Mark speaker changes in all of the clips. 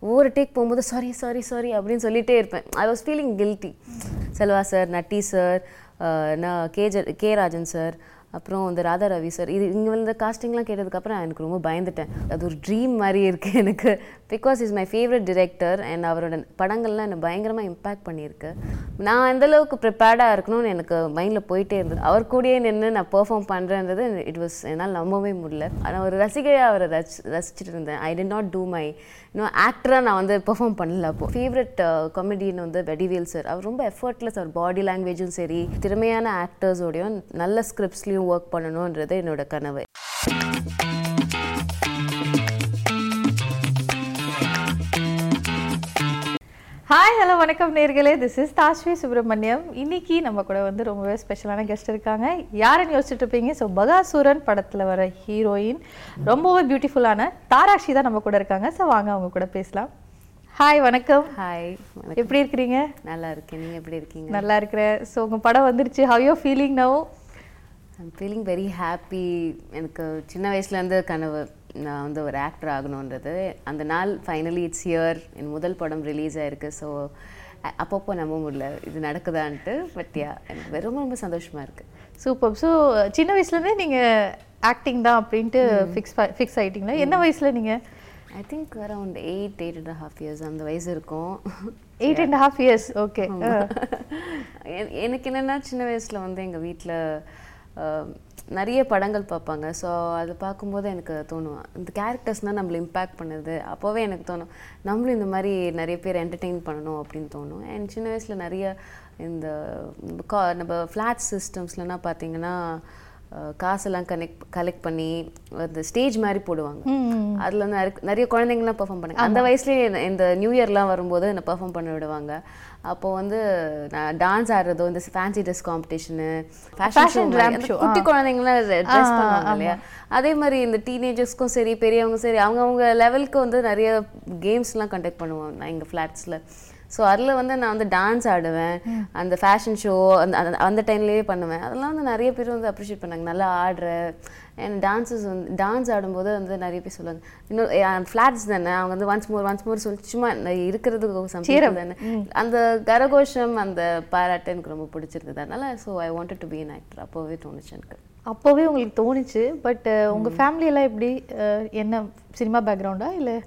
Speaker 1: ஒவ்வொரு டேக் போகும்போது sorry sorry sorry அப்படின்னு சொல்லிகிட்டே இருப்பேன். I was feeling guilty Selva sir Natty sir நான் K J K Rajan sir அப்புறம் இந்த ராதா ரவி சார் இது இங்கே வந்து காஸ்டிங்லாம் கேட்டதுக்கப்புறம் எனக்கு ரொம்ப பயந்துட்டேன். அது ஒரு ட்ரீம் மாதிரி இருக்குது எனக்கு. Because is my favourite director and அவரோட படங்கள்லாம் என்னை பயங்கரமாக இம்பேக்ட் பண்ணியிருக்கு. நான் எந்தளவுக்கு ப்ரிப்பேர்டாக இருக்கணும்னு எனக்கு மைண்டில் போயிட்டே இருந்தது. அவர் கூடயே நின்று நான் பெர்ஃபார்ம் பண்ணுறேன்றது இட் வாஸ் என்னால் நம்பவே முடியல. ஆனால் ஒரு ரசிகையாக அவரை ரசி ரசிச்சுட்டு இருந்தேன். I didn't not do my இன்னும் ஆக்டராக நான் வந்து பெர்ஃபார்ம் பண்ணல அப்போது ஃபேவரட் காமெடியன் வந்து வெடிவேல் சார் அவர் ரொம்ப எஃபர்ட்லெஸ் அவர் பாடி லாங்குவேஜும் சரி திறமையான ஆக்டர்ஸோடையும் நல்ல ஸ்கிரிப்ட்ஸ்லையும் ஒர்க் பண்ணணுன்றது என்னோட கனவு.
Speaker 2: ஹாய் ஹலோ வணக்கம் நேர்களே. திஸ் இஸ் தாஸ்வி சுப்பிரமணியம் இன்னைக்கு நம்ம கூட வந்து ரொம்பவே ஸ்பெஷலான கெஸ்ட் இருக்காங்க. யாருன்னு யோசிச்சுட்டு இருப்பீங்க? ஸோ பகாசூரன் படத்தில் வர ஹீரோயின் ரொம்பவே பியூட்டிஃபுல்லான தாராக்ஷி தான் நம்ம கூட இருக்காங்க. ஸோ வாங்க அவங்க கூட பேசலாம். ஹாய் வணக்கம்.
Speaker 1: ஹாய்
Speaker 2: எப்படி இருக்கிறீங்க?
Speaker 1: நல்லா இருக்கேன். நீங்கள் எப்படி இருக்கீங்க?
Speaker 2: நல்லா இருக்கிறேன். ஸோ உங்கள் படம் வந்துருச்சு. How you feeling now
Speaker 1: I'm feeling very happy எனக்கு சின்ன வயசுலேருந்து கனவு. நான் வந்து ஒரு ஆக்டர் ஆகணுன்றது அந்த நாள் ஃபைனலி இட்ஸ் இயர் என் முதல் படம் ரிலீஸ் ஆயிருக்கு. ஸோ அப்பப்போ நம்ப முடியல. இது நடக்குதான்ட்டு. பட் யா எனக்கு ரொம்ப ரொம்ப சந்தோஷமாக இருக்குது
Speaker 2: சூப்பர் ஸோ சின்ன வயசுலேருந்தே நீங்கள் ஆக்டிங் தான் அப்படின்ட்டு ஃபிக்ஸ் ஃபிக்ஸ் ஆகிட்டீங்களா என்ன வயசில் நீங்கள்
Speaker 1: I think around eight eight and half years அந்த வயசு இருக்கும்.
Speaker 2: Eight and half years okay
Speaker 1: எனக்கு என்னென்னா சின்ன வயசில் வந்து எங்கள் வீட்டில் நிறைய படங்கள் பார்ப்பாங்க. ஸோ அது பார்க்கும்போது எனக்கு தோணும். இந்த கேரக்டர்ஸ்னால் நம்மளை இம்பேக்ட் பண்ணுது. அப்போவே எனக்கு தோணும் நம்மளும் இந்த மாதிரி நிறைய பேர் என்டர்டெயின் பண்ணணும் அப்படின்னு தோணும். அண்ட் சின்ன வயசில் நிறைய இந்த கா- நம்ம ஃப்ளாட் சிஸ்டம்ஸ்லலாம் பார்த்தீங்கன்னா காசெல்லாம் கனெக்ட் கலெக்ட் பண்ணி அந்த ஸ்டேஜ் மாதிரி போடுவாங்க. அதில் நிறைய- குழந்தைங்கலாம் பெர்ஃபார்ம் பண்ணாங்க அந்த வயசுலேயே இந்த- நியூ இயர்லாம் வரும்போது என்னை பெர்ஃபார்ம் பண்ண விடுவாங்க. அப்போ வந்து நான் டான்ஸ் ஆடுறதோ இந்த ஃபேன்சி ட்ரெஸ் காம்படிஷனு ஃபேஷன் குட்டி குழந்தைங்களாம் ட்ரெஸ் பண்ணுவாங்க இல்லையா? அதே மாதிரி இந்த டீனேஜர்ஸ்க்கும் சரி பெரியவங்க சரி அவங்கவுங்க லெவலுக்கு வந்து நிறைய கேம்ஸ்லாம் கண்டக்ட் பண்ணுவோம் நான் எங்கள் ஃப்ளாட்ஸில் ஸோ அதில் வந்து நான் வந்து டான்ஸ் ஆடுவேன். அந்த ஃபேஷன் ஷோ அந்த அந்த- டைம்லேயே பண்ணுவேன். அதெல்லாம் வந்து நிறைய பேர் வந்து அப்ரிஷியேட் பண்ணாங்க. நல்லா ஆடுற. அண்ட் டான்ஸஸ் வந்து டான்ஸ் ஆடும்போது வந்து நிறைய பேர் சொல்லுவாங்க. இன்னும் ஃப்ளாட்ஸ் தானே? அவங்க வந்து ஒன்ஸ் மோர் ஒன்ஸ் மோர் சொல்லி சும்மா இருக்கிறதுக்கு சம்திங் தானே? அந்த கரகோஷம் அந்த பாராட்டு எனக்கு ரொம்ப பிடிச்சிருந்தது அதனால so I wanted to be an actor அப்போவே தோணுச்சு எனக்கு.
Speaker 2: அப்போவே உங்களுக்கு தோணுச்சு பட் உங்க ஃபேமிலி எல்லாம் எப்படி? என்ன சினிமா பேக்ரவுண்டா இல்ல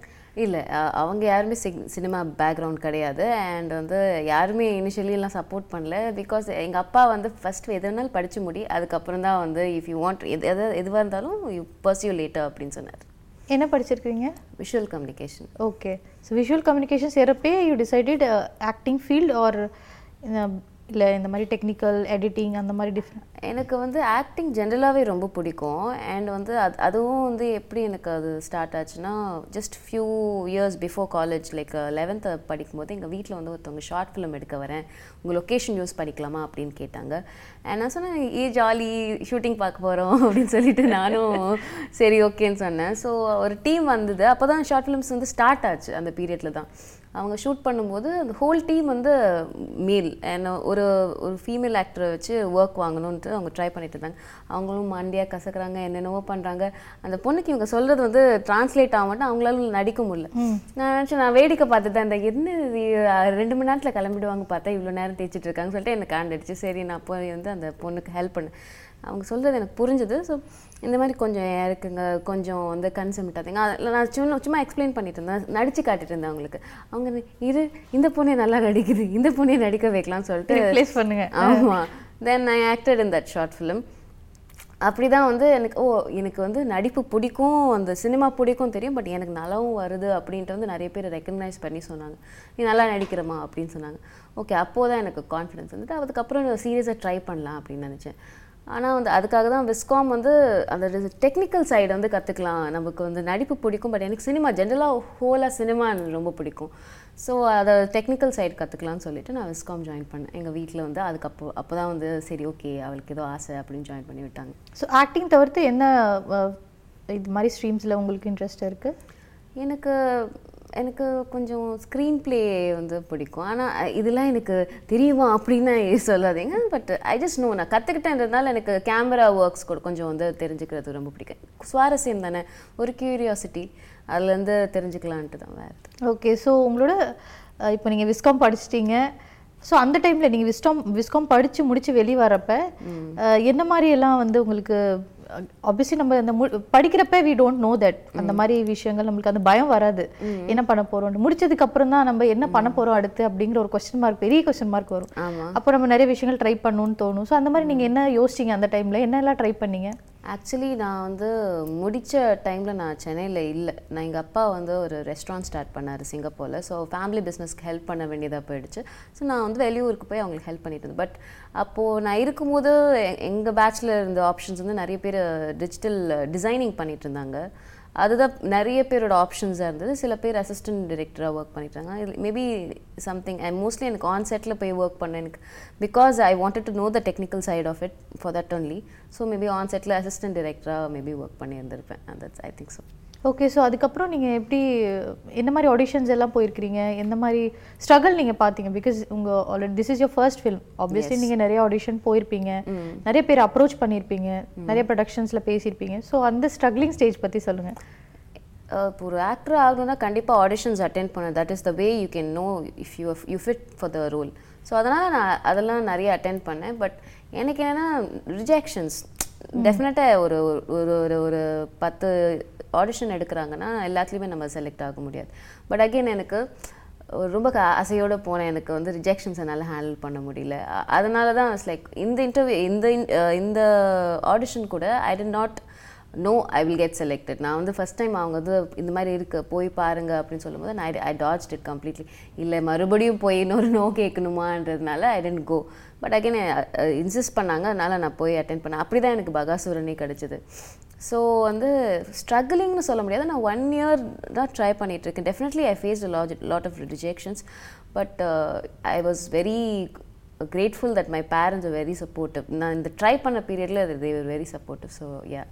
Speaker 1: இல்லை அவங்க யாருமே சினிமா பேக்ரவுண்ட் கிடையாது. அண்ட் வந்து யாருமே இனிஷியலி எல்லாம் சப்போர்ட் பண்ணல. பிகாஸ் எங்கள் அப்பா வந்து ஃபர்ஸ்ட் எது வேணாலும் படிச்சு முடி அதுக்கப்புறம் தான் வந்து இஃப் யூ வாண்ட் எது எது எதுவாக இருந்தாலும் யூ பர்சியூ லேட்டர் அப்படின்னு சொன்னார்.
Speaker 2: என்ன படிச்சிருக்கீங்க?
Speaker 1: Visual communication
Speaker 2: okay so visual communication செய்கிறப்பே you decided acting field or இல்லை இந்த மாதிரி டெக்னிக்கல் எடிட்டிங் அந்த மாதிரி டிஃப்ரெண்ட்
Speaker 1: எனக்கு வந்து ஆக்டிங் ஜென்ரலாகவே ரொம்ப பிடிக்கும். அண்ட் வந்து அது அதுவும் வந்து எப்படி எனக்கு அது ஸ்டார்ட் ஆச்சுன்னா just few years before college like eleventh படிக்கும்போது எங்கள் வீட்டில் வந்து ஒருத்தவங்க ஷார்ட் ஃபிலிம் எடுக்க வரேன். உங்கள் லொக்கேஷன் யூஸ் பண்ணிக்கலாமா அப்படின்னு கேட்டாங்க. அண்ட் நான் சொன்னேன் ஏ ஜாலி ஷூட்டிங் பார்க்க போகிறோம் அப்படின்னு சொல்லிட்டு நானும் சரி ஓகேன்னு சொன்னேன். ஸோ ஒரு டீம் வந்தது. அப்போ தான் ஷார்ட் ஃபிலிம்ஸ் வந்து ஸ்டார்ட் ஆச்சு அந்த பீரியடில் தான். அவங்க ஷூட் பண்ணும்போது அந்த ஹோல் டீம் வந்து மேல் ஒரு ஒரு ஃபீமேல் ஆக்டரை வச்சு ஒர்க் வாங்கணுன்ட்டு அவங்க ட்ரை பண்ணிட்டு இருந்தாங்க. அவங்களும் மண்டியாக கசக்குறாங்க என்னென்னவோ பண்ணுறாங்க அந்த பொண்ணுக்கு இவங்க சொல்கிறது வந்து டிரான்ஸ்லேட் ஆக மாட்டேன் அவங்களால நடிக்க முடியல. நான் நினச்சேன் நான் வேடிக்கை பார்த்துட்டு அந்த என்ன ரெண்டு மணி நேரத்தில் கிளம்பிடுவாங்க பார்த்தா இவ்வளோ நேரம் தேய்ச்சிட்டு இருக்காங்கன்னு சொல்லிட்டு எனக்கு காண்டடிச்சு சரி நான் போய் வந்து அந்த பொண்ணுக்கு ஹெல்ப் பண்ணேன். அவங்க சொல்கிறது எனக்கு புரிஞ்சுது. ஸோ இந்த மாதிரி கொஞ்சம் இருக்குங்க. கொஞ்சம் வந்து கன்செப்ட் ஆகுங்க அதில் நான் சும்மா சும்மா எக்ஸ்பிளைன் பண்ணிட்டு இருந்தேன். நடிச்சு காட்டிட்டு இருந்தேன் அவங்களுக்கு. அவங்க இரு இந்த பொண்ணே நல்லா நடிக்குது. இந்த பொண்ணே நடிக்க வைக்கலாம்னு சொல்லிட்டு
Speaker 2: ரிப்ளேஸ் பண்ணுங்க.
Speaker 1: ஆமாம் then I acted in that short film அப்படி தான் வந்து எனக்கு ஓ எனக்கு வந்து நடிப்பு பிடிக்கும். அந்த சினிமா பிடிக்கும் தெரியும். பட் எனக்கு நல்லாவும் வருது அப்படின்ட்டு வந்து நிறைய பேர் ரெக்கக்னைஸ் பண்ணி சொன்னாங்க. நீ நல்லா நடிக்கிறமா அப்படின்னு சொன்னாங்க. ஓகே அப்போது தான் எனக்கு கான்ஃபிடன்ஸ் வந்துட்டு அதுக்கப்புறம் சீரியஸாக ட்ரை பண்ணலாம் அப்படின்னு நினச்சேன். ஆனால் வந்து அதுக்காக தான் விஸ்காம் வந்து அந்த டெக்னிக்கல் சைடு வந்து கற்றுக்கலாம் நமக்கு வந்து நடிப்பு பிடிக்கும் பட் எனக்கு சினிமா ஜென்ரலாக ஹோலாக சினிமா எனக்கு ரொம்ப பிடிக்கும். ஸோ அதை டெக்னிக்கல் சைடு கற்றுக்கலாம்னு சொல்லிட்டு நான் விஸ்காம் ஜாயின் பண்ணேன். எங்கள் வீட்டில் வந்து அதுக்கப்போ அப்போ தான் வந்து சரி ஓகே அவளுக்கு ஏதோ ஆசை அப்படின்னு ஜாயின் பண்ணி விட்டாங்க.
Speaker 2: ஸோ ஆக்டிங் தவிர்த்து என்ன இது மாதிரி ஸ்ட்ரீம்ஸில் உங்களுக்கு இன்ட்ரெஸ்ட் இருக்குது
Speaker 1: எனக்கு எனக்கு கொஞ்சம் ஸ்க்ரீன் ப்ளே வந்து பிடிக்கும். ஆனால் இதெல்லாம் எனக்கு தெரியுமா அப்படின்னு சொல்லாதீங்க. பட் ஐ ஜஸ்ட் நோ நான் கற்றுக்கிட்டேன்றதுனால எனக்கு கேமரா ஒர்க்ஸ் கூட கொஞ்சம் வந்து தெரிஞ்சுக்கிறது ரொம்ப பிடிக்கும். சுவாரஸ்யம் தானே? ஒரு கியூரியாசிட்டி அதுலேருந்து தெரிஞ்சுக்கலான்ட்டு தான் வேறு.
Speaker 2: ஓகே ஸோ உங்களோட இப்போ நீங்கள் விஸ்காம் படிச்சிட்டீங்க. ஸோ அந்த டைமில் நீங்கள் விஸ்காம் விஸ்காம் படித்து முடித்து வெளியே வரப்ப என்ன மாதிரி எல்லாம் வந்து உங்களுக்கு ஆப்வியஸ்லி நம்ம அந்த படிக்கிறப்ப வி டோன்ட் நோ தட் அந்த மாதிரி விஷயங்கள் நம்மளுக்கு அந்த பயம் வராது. என்ன பண்ண போகிறோம் முடிச்சதுக்கு அப்புறம் தான் நம்ம என்ன பண்ண போகிறோம் அடுத்து அப்படிங்கிற ஒரு கொஸ்டின் மார்க் பெரிய கொஸ்டின் மார்க் வரும். அப்போ நம்ம நிறைய விஷயங்கள் ட்ரை பண்ணணும்னு தோணும். ஸோ அந்த மாதிரி நீங்கள் என்ன யோசிச்சீங்க அந்த டைமில் என்னெல்லாம் ட்ரை பண்ணீங்க?
Speaker 1: ஆக்சுவலி நான் வந்து முடித்த டைமில் நான் சென்னையில் இல்லை. நான் எங்கள் அப்பா வந்து ஒரு ரெஸ்டாரண்ட் ஸ்டார்ட் பண்ணார் சிங்கப்பூரில். ஸோ ஃபேமிலி பிஸ்னஸ்க்கு ஹெல்ப் பண்ண வேண்டியதாக போயிடுச்சு. ஸோ நான் வந்து வெளியூருக்கு போய் அவங்களுக்கு ஹெல்ப் பண்ணிட்டு இருந்தேன். பட் அப்போது நான் இருக்கும்போது எங்கள் பேட்சில் இருந்த ஆப்ஷன்ஸ் வந்து நிறைய பேர் டிஜிட்டல் டிசைனிங் பண்ணிகிட்டு இருந்தாங்க. அதுதான் நிறைய பேரோட ஆப்ஷன்ஸாக இருந்தது. சில பேர் அசிஸ்டன்ட் டிரெக்டராக ஒர்க் பண்ணிட்டாங்க. மேபி சம்திங் ஐ மோஸ்ட்லி எனக்கு ஆன்செட்டில் போய் ஒர்க் பண்ணேன். எனக்கு because I wanted to know the technical side of it for that only so maybe on settle assistant டிரெக்டராக maybe work பண்ணியிருந்திருப்பேன். That's I think so
Speaker 2: okay so அதுக்கப்புறம் நீங்கள் எப்படி என்ன மாதிரி ஆடிஷன்ஸ் எல்லாம் போயிருக்கிறீங்க? எந்த மாதிரி ஸ்ட்ரகிள் நீங்கள் பார்த்தீங்க? பிகாஸ் உங்கள் already this is your first film obviously நீங்கள் நிறைய ஆடிஷன் போயிருப்பீங்க. நிறைய பேர் அப்ரோச் பண்ணியிருப்பீங்க. நிறைய ப்ரொடக்ஷன்ஸில் பேசியிருப்பீங்க. ஸோ அந்த ஸ்ட்ரகிளிங் ஸ்டேஜ் பற்றி சொல்லுங்கள்
Speaker 1: இப்போ ஒரு ஆக்டர் ஆகணும்னா கண்டிப்பாக ஆடிஷன்ஸ் அட்டென்ட் பண்ண that is the way you can know if you you fit for the role so அதனால் நான் அதெல்லாம் நிறைய அட்டென்ட் பண்ணேன். பட் எனக்கு என்னென்னா ரிஜெக்ஷன்ஸ் டெஃபினட்டாக ஒரு ஒரு ஒரு ஒரு பத்து ஆடிஷன் எடுக்கிறாங்கன்னா எல்லாத்துலேயுமே நம்ம செலக்ட் ஆக முடியாது. பட் அகெயின் எனக்கு ஒரு ரொம்ப க ஆசையோடு போனேன். எனக்கு வந்து ரிஜெக்ஷன்ஸ் என்னால் ஹேண்டில் பண்ண முடியல. அதனால தான் லைக் இந்த இன்டர்வியூ இந்த இந்த ஆடிஷன் கூட I didn't not know I will get selected நான் வந்து ஃபஸ்ட் டைம் அவங்க வந்து இந்த மாதிரி இருக்கு போய் பாருங்க அப்படின்னு சொல்லும்போது நான் ஐ டாஜ் இட் கம்ப்ளீட்லி இல்லை மறுபடியும் போய் இன்னொரு no கேட்கணுமான்றதுனால I didn't go but again insist பண்ணாங்க. அதனால் நான் போய் அட்டென்ட் பண்ணேன். அப்படி தான் எனக்கு பகாசூரனே கிடச்சிது. ஸோ வந்து ஸ்ட்ரகிளிங்னு சொல்ல முடியாது. நான் ஒன் இயர் தான் ட்ரை பண்ணிகிட்ருக்கேன் definitely I face lot lot of rejections but I was very grateful that my parents very supportive நான் இந்த ட்ரை பண்ண பீரியடில் அது were very supportive so yeah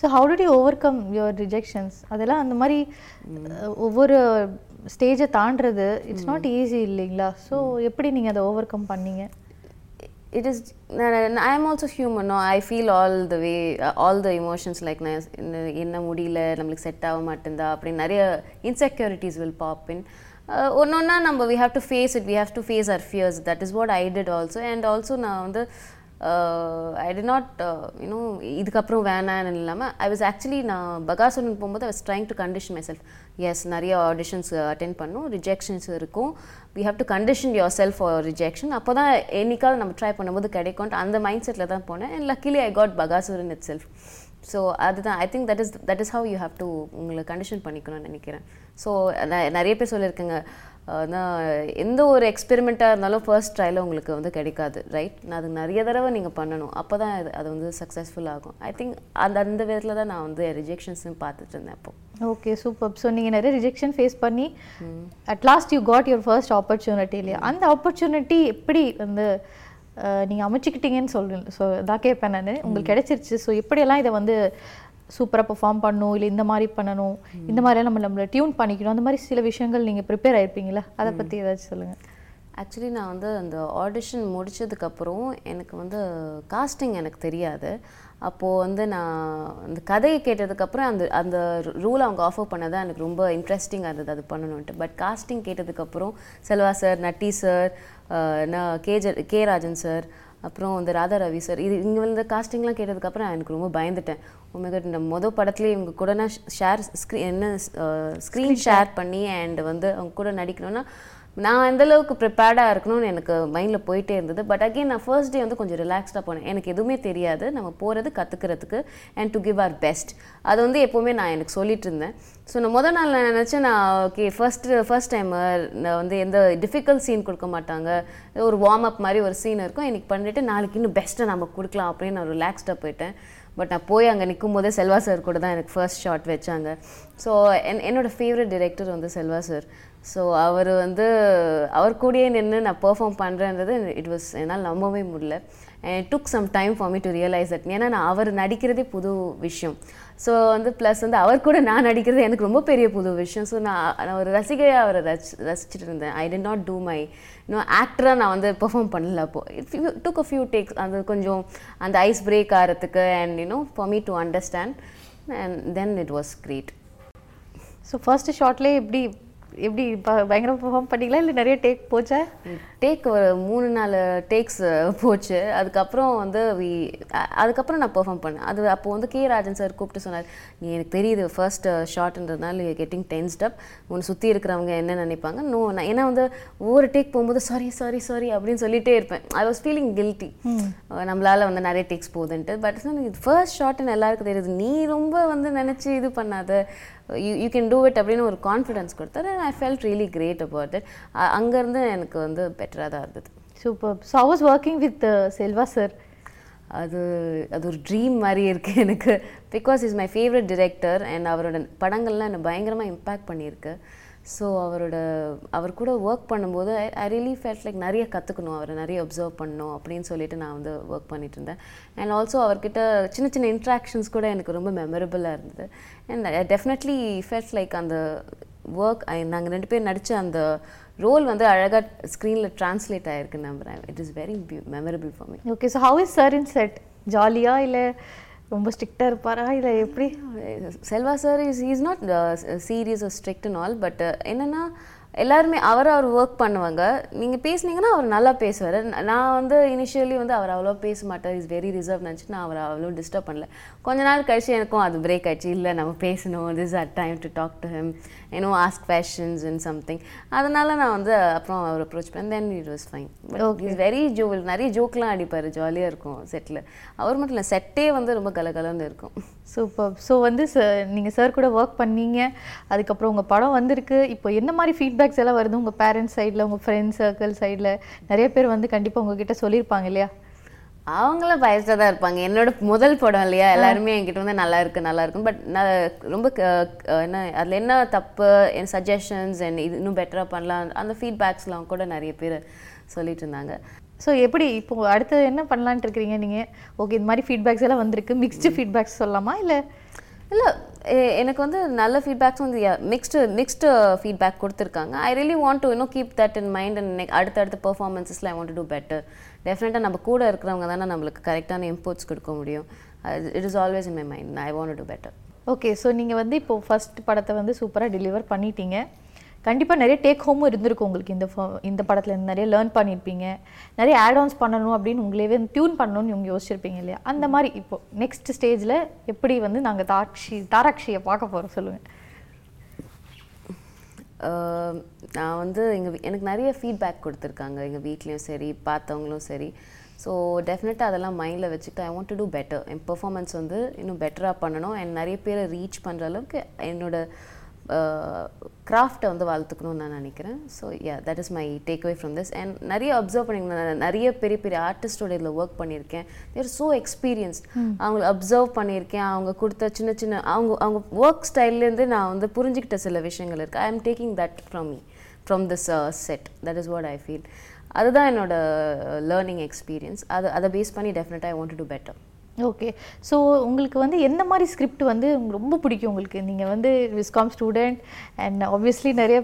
Speaker 2: so how did you overcome your rejections அதெல்லாம் அந்த மாதிரி ஒவ்வொரு ஸ்டேஜை தாண்டுறது இட்ஸ் நாட் ஈஸி இல்லைங்களா? ஸோ எப்படி நீங்கள் அதை ஓவர் கம் பண்ணீங்க?
Speaker 1: It is i am also human no i feel all the way uh, all the emotions like நான் என்ன- என்ன முடியல நம்மளுக்கு செட் ஆக மாட்டேந்தா அப்படின்னு நிறைய இன்செக்யூரிட்டிஸ் வில் பாப் இன் ஒன்று ஒன்றா நம்ம we have to face it we have to face our fears that is what I did also and also நான் வந்து ஐ டி நாட் யூனோ இதுக்கப்புறம் வேணான்னு இல்லாமல் ஐ வாஸ் ஆக்சுவலி நான் பகாசுரன் போகும்போது I was trying to condition myself as நிறைய auditions attend பண்ணும் rejections இருக்கும். We have to condition yourself for rejection அப்போ தான் என்னைக்காவது நம்ம ட்ரை பண்ணும்போது கிடைக்கும்ட்டு அந்த மைண்ட் செட்டில் தான் போனேன். And luckily I got Bakasuran itself so அதுதான். I think that is that is how you have to உங்களை கண்டிஷன் பண்ணிக்கணும்னு நினைக்கிறேன். ஸோ நிறைய பேர் சொல்லியிருக்கேங்க அதான் எந்த ஒரு எக்ஸ்பெரிமெண்ட்டாக இருந்தாலும் ஃபர்ஸ்ட் ட்ரையில் உங்களுக்கு வந்து கிடைக்காது ரைட் நான் அது நிறைய தடவை நீங்கள் பண்ணணும். அப்போ தான் அது அது வந்து சக்ஸஸ்ஃபுல் ஆகும். ஐ திங்க் அந்த அந்த விதத்தில் தான் நான் வந்து ரிஜெக்ஷன்ஸ்னு பார்த்துட்டு இருந்தேன் அப்போ
Speaker 2: ஓகே சூப்பர் ஸோ நீங்கள் நிறைய ரிஜெக்ஷன் ஃபேஸ் பண்ணி at last you got your first opportunity இல்லையா? அந்த ஆப்பர்ச்சுனிட்டி எப்படி வந்து நீங்கள் அமைச்சிக்கிட்டீங்கன்னு சொல்லுங்க ஸோ இதான் கேட்பேன் நான். உங்களுக்கு கிடைச்சிருச்சு. ஸோ எப்படியெல்லாம் இதை வந்து சூப்பராக பெர்ஃபார்ம் பண்ணணும் இல்லை இந்த மாதிரி பண்ணணும் இந்த மாதிரியெல்லாம் நம்ம நம்மளை டியூன் பண்ணிக்கணும் அந்த மாதிரி சில விஷயங்கள் நீங்கள் ப்ரிப்பேர் ஆயிருப்பீங்களா அதை பற்றி ஏதாச்சும் சொல்லுங்கள்
Speaker 1: ஆக்சுவலி நான் வந்து அந்த ஆடிஷன் முடிச்சதுக்கப்புறம் எனக்கு வந்து காஸ்டிங் எனக்கு தெரியாது. அப்போது வந்து நான் அந்த கதையை கேட்டதுக்கப்புறம் அந்த அந்த ரூல் அவங்க ஆஃபர் பண்ணதான் எனக்கு ரொம்ப இன்ட்ரெஸ்டிங்காக இருந்தது அது பண்ணணுன்ட்டு பட் காஸ்டிங் கேட்டதுக்கப்புறம் செல்வா சார் நட்டி சார் நான் K J K Rajan sir அப்புறம் இந்த ராதா ரவி சார் இது இங்கே வந்து காஸ்டிங்லாம் கேட்டதுக்கப்புறம் எனக்கு ரொம்ப பயந்துட்டேன். உண்மையாக இந்த மொதல் படத்துலேயே இவங்க கூட நான் ஷேர் ஸ்க்ரீன் என்ன ஸ்க்ரீன் ஷேர் பண்ணி அண்ட் வந்து அவங்க கூட நடிக்கணும்னா நான் எந்த அளவுக்கு ப்ரிப்பேர்டாக இருக்கணும்னு எனக்கு மைண்டில் போயிட்டே இருந்தது. பட் அகைன் நான் ஃபர்ஸ்ட் டே வந்து கொஞ்சம் ரிலாக்ஸ்டாக போனேன். எனக்கு எதுவுமே தெரியாது. நம்ம போகிறது கற்றுக்கிறதுக்கு and to give our best அது வந்து எப்போவுமே நான் எனக்கு சொல்லிட்டு இருந்தேன். ஸோ நான் முதல் நாள் நான் நினச்சேன் நான் ஓகே ஃபர்ஸ்ட் ஃபர்ஸ்ட் டைமர் நான் வந்து எந்த டிஃபிகல்ட் சீன் கொடுக்க மாட்டாங்க. ஒரு வார்ம் அப் மாதிரி ஒரு சீன் இருக்கும். எனக்கு பண்ணிட்டு நாளைக்கு இன்னும் பெஸ்ட்டை நம்ம கொடுக்கலாம் அப்படின்னு நான் ரிலாக்ஸ்டாக போயிட்டேன். பட் நான் போய் அங்கே நிற்கும் போதே செல்வா சார் கூட தான் எனக்கு ஃபர்ஸ்ட் ஷாட் வச்சாங்க. ஸோ என் என்னோட ஃபேவரட் டிரெக்டர் வந்து செல்வா சார் ஸோ அவர் வந்து அவர் கூடயே நின்று நான் பெர்ஃபார்ம் பண்ணுறேன்றது இட் வாஸ் என்னால் நம்பவே முடியல. Took some time for me to realise that ஏன்னா நான் அவர் நடிக்கிறதே புது விஷயம். ஸோ வந்து ப்ளஸ் வந்து அவர் கூட நான் நடிக்கிறது எனக்கு ரொம்ப பெரிய புது விஷயம். ஸோ நான் நான் ஒரு ரசிகையாக அவரை ரசி ரசிச்சுட்டு இருந்தேன். I tend not do my இன்னும் ஆக்டராக நான் வந்து பெர்ஃபார்ம் பண்ணல அப்போ. It took a few takes அது கொஞ்சம் அந்த ஐஸ் பிரேக் ஆகிறதுக்கு and you know for me to understand and then it was great
Speaker 2: so first ஷாட்லேயே எப்படி எப்படி ப- பயங்கரமா பெர்ஃபார்ம் பண்ணீங்களா? இல்லை நிறைய டேக் போச்சா?
Speaker 1: டேக் ஒரு மூணு நாலு டேக்ஸ் போச்சு. அதுக்கப்புறம் வந்து வி அதுக்கப்புறம் நான் பெர்ஃபார்ம் பண்ணேன். அது அப்போ வந்து கே ராஜன் சார் கூப்பிட்டு சொன்னார் நீ எனக்கு தெரியுது ஃபர்ஸ்ட் ஷார்ட்ன்றதுனால கெட்டிங் டென்ஸ்ட் அப் உன்னை சுற்றி இருக்கிறவங்க என்ன நினைப்பாங்க? நோ நான் ஏன்னா வந்து ஒவ்வொரு டேக் போகும்போது சாரி சாரி சாரி அப்படின்னு சொல்லிட்டே இருப்பேன். ஐ வாஸ் ஃபீலிங் கில்ட்டி நம்மளால வந்து நிறைய டேக்ஸ் போகுதுன்ட்டு. பட் ஃபர்ஸ்ட் ஷார்ட்னு எல்லாருக்கும் தெரியுது. நீ ரொம்ப வந்து நினச்சி இது பண்ணாத. You you can do it அப்படின்னு ஒரு கான்ஃபிடன்ஸ் கொடுத்தாரு. I felt really great about it அங்கேருந்து எனக்கு வந்து பெட்டராக தான் இருந்தது.
Speaker 2: Super so I was working with Selva sir
Speaker 1: அது அது ஒரு ட்ரீம் மாதிரி இருக்குது எனக்கு. Because is my favourite director and அவரோட படங்கள்லாம் என்னை பயங்கரமாக இம்பேக்ட் பண்ணியிருக்கு. ஸோ அவரோட அவர் கூட ஒர்க் பண்ணும்போது ஐ ரியலி ஃபெல்ட் லைக் நிறைய கற்றுக்கணும் அவரை நிறைய அப்சர்வ் பண்ணணும் அப்படின்னு சொல்லிட்டு நான் வந்து ஒர்க் பண்ணிட்டு இருந்தேன். அண்ட் ஆல்சோ அவர்கிட்ட சின்ன சின்ன இன்ட்ராக்ஷன்ஸ் கூட எனக்கு ரொம்ப மெமரபுளாக இருந்தது. அண்ட் டெஃபினெட்லி ஃபெல்ட் லைக் அந்த ஒர்க் நாங்கள் ரெண்டு பேர் நடித்த அந்த ரோல் வந்து அழகாக ஸ்க்ரீனில் ட்ரான்ஸ்லேட் ஆகிருக்கு நம்புகிறேன் it is very memorable for me
Speaker 2: okay so how is sir in set ஜாலியா இல்லை ரொம்ப ஸ்ட்ரிக்டாக இருப்பாரா? இல்லை எப்படி?
Speaker 1: Selva sir is is not serious strict and all but என்னென்னா எல்லாருமே அவர் அவர் ஒர்க் பண்ணுவாங்க. நீங்கள் பேசுனீங்கன்னா அவர் நல்லா பேசுவார். நான் வந்து இனிஷியலி வந்து அவர் அவ்வளோ பேச மாட்டார். இஸ் வெரி ரிசர்வ் நினச்சி நான் அவரை அவ்வளோ டிஸ்டர்ப் பண்ணல. கொஞ்ச நாள் கழிச்சு எனக்கும் அது பிரேக் ஆயிடுச்சு. இல்லை நம்ம பேசணும். This at time to talk to him you know ask questions and something அதனால நான் வந்து அப்புறம் அவர் அப்ரோச் பண்ணேன் then it was fine but is very jolly நிறைய ஜோக்லாம் அடிப்பார். ஜாலியாக இருக்கும் செட்டில் அவர் மட்டும் இல்லை செட்டே வந்து ரொம்ப கலகலன்னு இருக்கும்.
Speaker 2: சூப்பர் ஸோ வந்து சார் நீங்கள் சார் கூட ஒர்க் பண்ணீங்க. அதுக்கப்புறம் உங்கள் படம் வந்திருக்கு. இப்போ என்ன மாதிரி ஃபீட்பேக்ஸ் எல்லாம் வருது உங்கள் பேரண்ட்ஸ் சைடில் உங்கள் ஃப்ரெண்ட்ஸ் சர்க்கிள் சைடில் நிறைய பேர் வந்து கண்டிப்பாக உங்ககிட்ட சொல்லியிருப்பாங்க இல்லையா?
Speaker 1: அவங்களும் பயஸ்டாக தான் இருப்பாங்க. என்னோட முதல் படம் இல்லையா? எல்லாருமே என்கிட்ட வந்து நல்லா இருக்கு நல்லா இருக்கும் பட் நான் ரொம்ப என்ன அதில் என்ன தப்பு என் சஜஷன்ஸ் அண்ட் இது இன்னும் பெட்டராக பண்ணலாம் அந்த ஃபீட்பேக்ஸ்லாம் கூட நிறைய பேர் சொல்லிட்டு இருந்தாங்க.
Speaker 2: ஸோ எப்படி இப்போ அடுத்து என்ன பண்ணலான்ட்டு இருக்கிறீங்க நீங்கள் ஓகே இந்த மாதிரி ஃபீட்பேக்ஸ் எல்லாம் வந்திருக்கு. மிக்ஸ்டு ஃபீட்பேக்ஸ் சொல்லலாமா? இல்லை
Speaker 1: இல்லை எனக்கு வந்து நல்ல ஃபீட்பேக்ஸ் வந்து மிக்ஸ்டு மிக்ஸ்டு ஃபீட்பேக் கொடுத்துருக்காங்க. ஐ ரியலி வாண்ட் டு இன்னும் keep that in mind and அடுத்தடுத்த பர்ஃபார்மன்ஸஸில் I want to do better டெஃபினட்டாக நம்ம கூட இருக்கிறவங்க தானே நம்மளுக்கு கரெக்டான இம்போர்ட்ஸ் கொடுக்க முடியும். It is always in my mind I want to better
Speaker 2: okay so நீங்கள் வந்து இப்போது ஃபர்ஸ்ட் படத்தை வந்து சூப்பராக டெலிவர் பண்ணிட்டீங்க. கண்டிப்பாக நிறைய டேக் ஹோமும் இருந்திருக்கும் உங்களுக்கு இந்த இந்த படத்தில் இருந்து. நிறைய லேர்ன் பண்ணியிருப்பீங்க நிறைய ஆட் ஆன்ஸ் பண்ணணும் அப்படின்னு உங்களேவே டியூன் பண்ணணும்னு இவங்க யோசிச்சிருப்பீங்க இல்லையா? அந்த மாதிரி இப்போ நெக்ஸ்ட் ஸ்டேஜில் எப்படி வந்து நாங்கள் தாட்சி தாராட்சியை பார்க்க போகிறோம் சொல்லுங்கள்
Speaker 1: நான் வந்து எங்கள் எனக்கு நிறைய ஃபீட்பேக் கொடுத்துருக்காங்க. எங்கள் வீட்லேயும் சரி பார்த்தவங்களும் சரி. ஸோ டெஃபினட்டாக அதெல்லாம் மைண்டில் வச்சுட்டு I want to do better N performance வந்து இன்னும் பெட்டராக பண்ணணும். அண்ட் நிறைய பேரை ரீச் பண்ணுற அளவுக்கு என்னோட கிராஃப்டை வந்து வளர்த்துக்கணும்னு நான் நினைக்கிறேன். So ya that is my take away from this and நிறைய அப்சர்வ் பண்ணியிருக்கேன் நான் நிறைய பெரிய பெரிய ஆர்டிஸ்டோட இதில் ஒர்க் பண்ணியிருக்கேன். தேர் ஸோ எக்ஸ்பீரியன்ஸ்ட் அவங்கள அப்சர்வ் பண்ணியிருக்கேன். அவங்க கொடுத்த சின்ன சின்ன அவங்க அவங்க ஒர்க் ஸ்டைல்லேருந்து நான் வந்து புரிஞ்சுக்கிட்ட சில விஷயங்கள் இருக்குது I am taking that from me from this set that is what I feel அதுதான் என்னோட லேர்னிங் எக்ஸ்பீரியன்ஸ் அது அதை பேஸ் பண்ணி டெஃபினட்டாக I want to do better
Speaker 2: okay so உங்களுக்கு வந்து எந்த மாதிரி ஸ்கிரிப்ட் வந்து ரொம்ப பிடிக்கும் உங்களுக்கு? நீங்கள் வந்து விஸ்காம் ஸ்டூடெண்ட் அண்ட் ஆப்வியஸ்லி நிறைய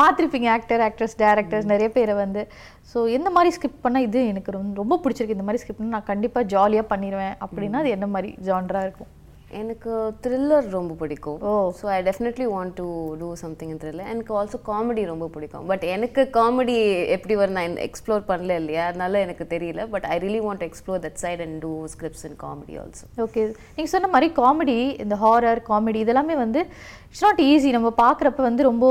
Speaker 2: பார்த்துருப்பீங்க ஆக்டர் ஆக்ட்ரஸ் டேரக்டர்ஸ் நிறைய பேரை வந்து. ஸோ எந்த மாதிரி ஸ்கிரிப்ட் பண்ணால் இது எனக்கு ரொம்ப ரொம்ப பிடிச்சிருக்கு. இந்த மாதிரி ஸ்கிரிப்ட் நான் கண்டிப்பாக ஜாலியாக பண்ணிடுவேன் அப்படின்னா அது என்ன மாதிரி ஜான்ரா இருக்கும்?
Speaker 1: எனக்கு த்ரில்லர் ரொம்ப பிடிக்கும்.
Speaker 2: ஓ.
Speaker 1: So I definitely want to do something in thriller எனக்கு ஆல்சோ காமெடி ரொம்ப பிடிக்கும். பட் எனக்கு காமெடி எப்படி வரும் நான் எக்ஸ்ப்ளோர் பண்ணல இல்லையா? அதனால எனக்கு தெரியல. But I really want explore that side and do scripts and comedy also
Speaker 2: okay நீங்கள் சொன்ன மாதிரி காமெடி இந்த ஹாரர் காமெடி இதெல்லாமே வந்து இட்ஸ் நாட் ஈஸி நம்ம பார்க்குறப்ப வந்து ரொம்ப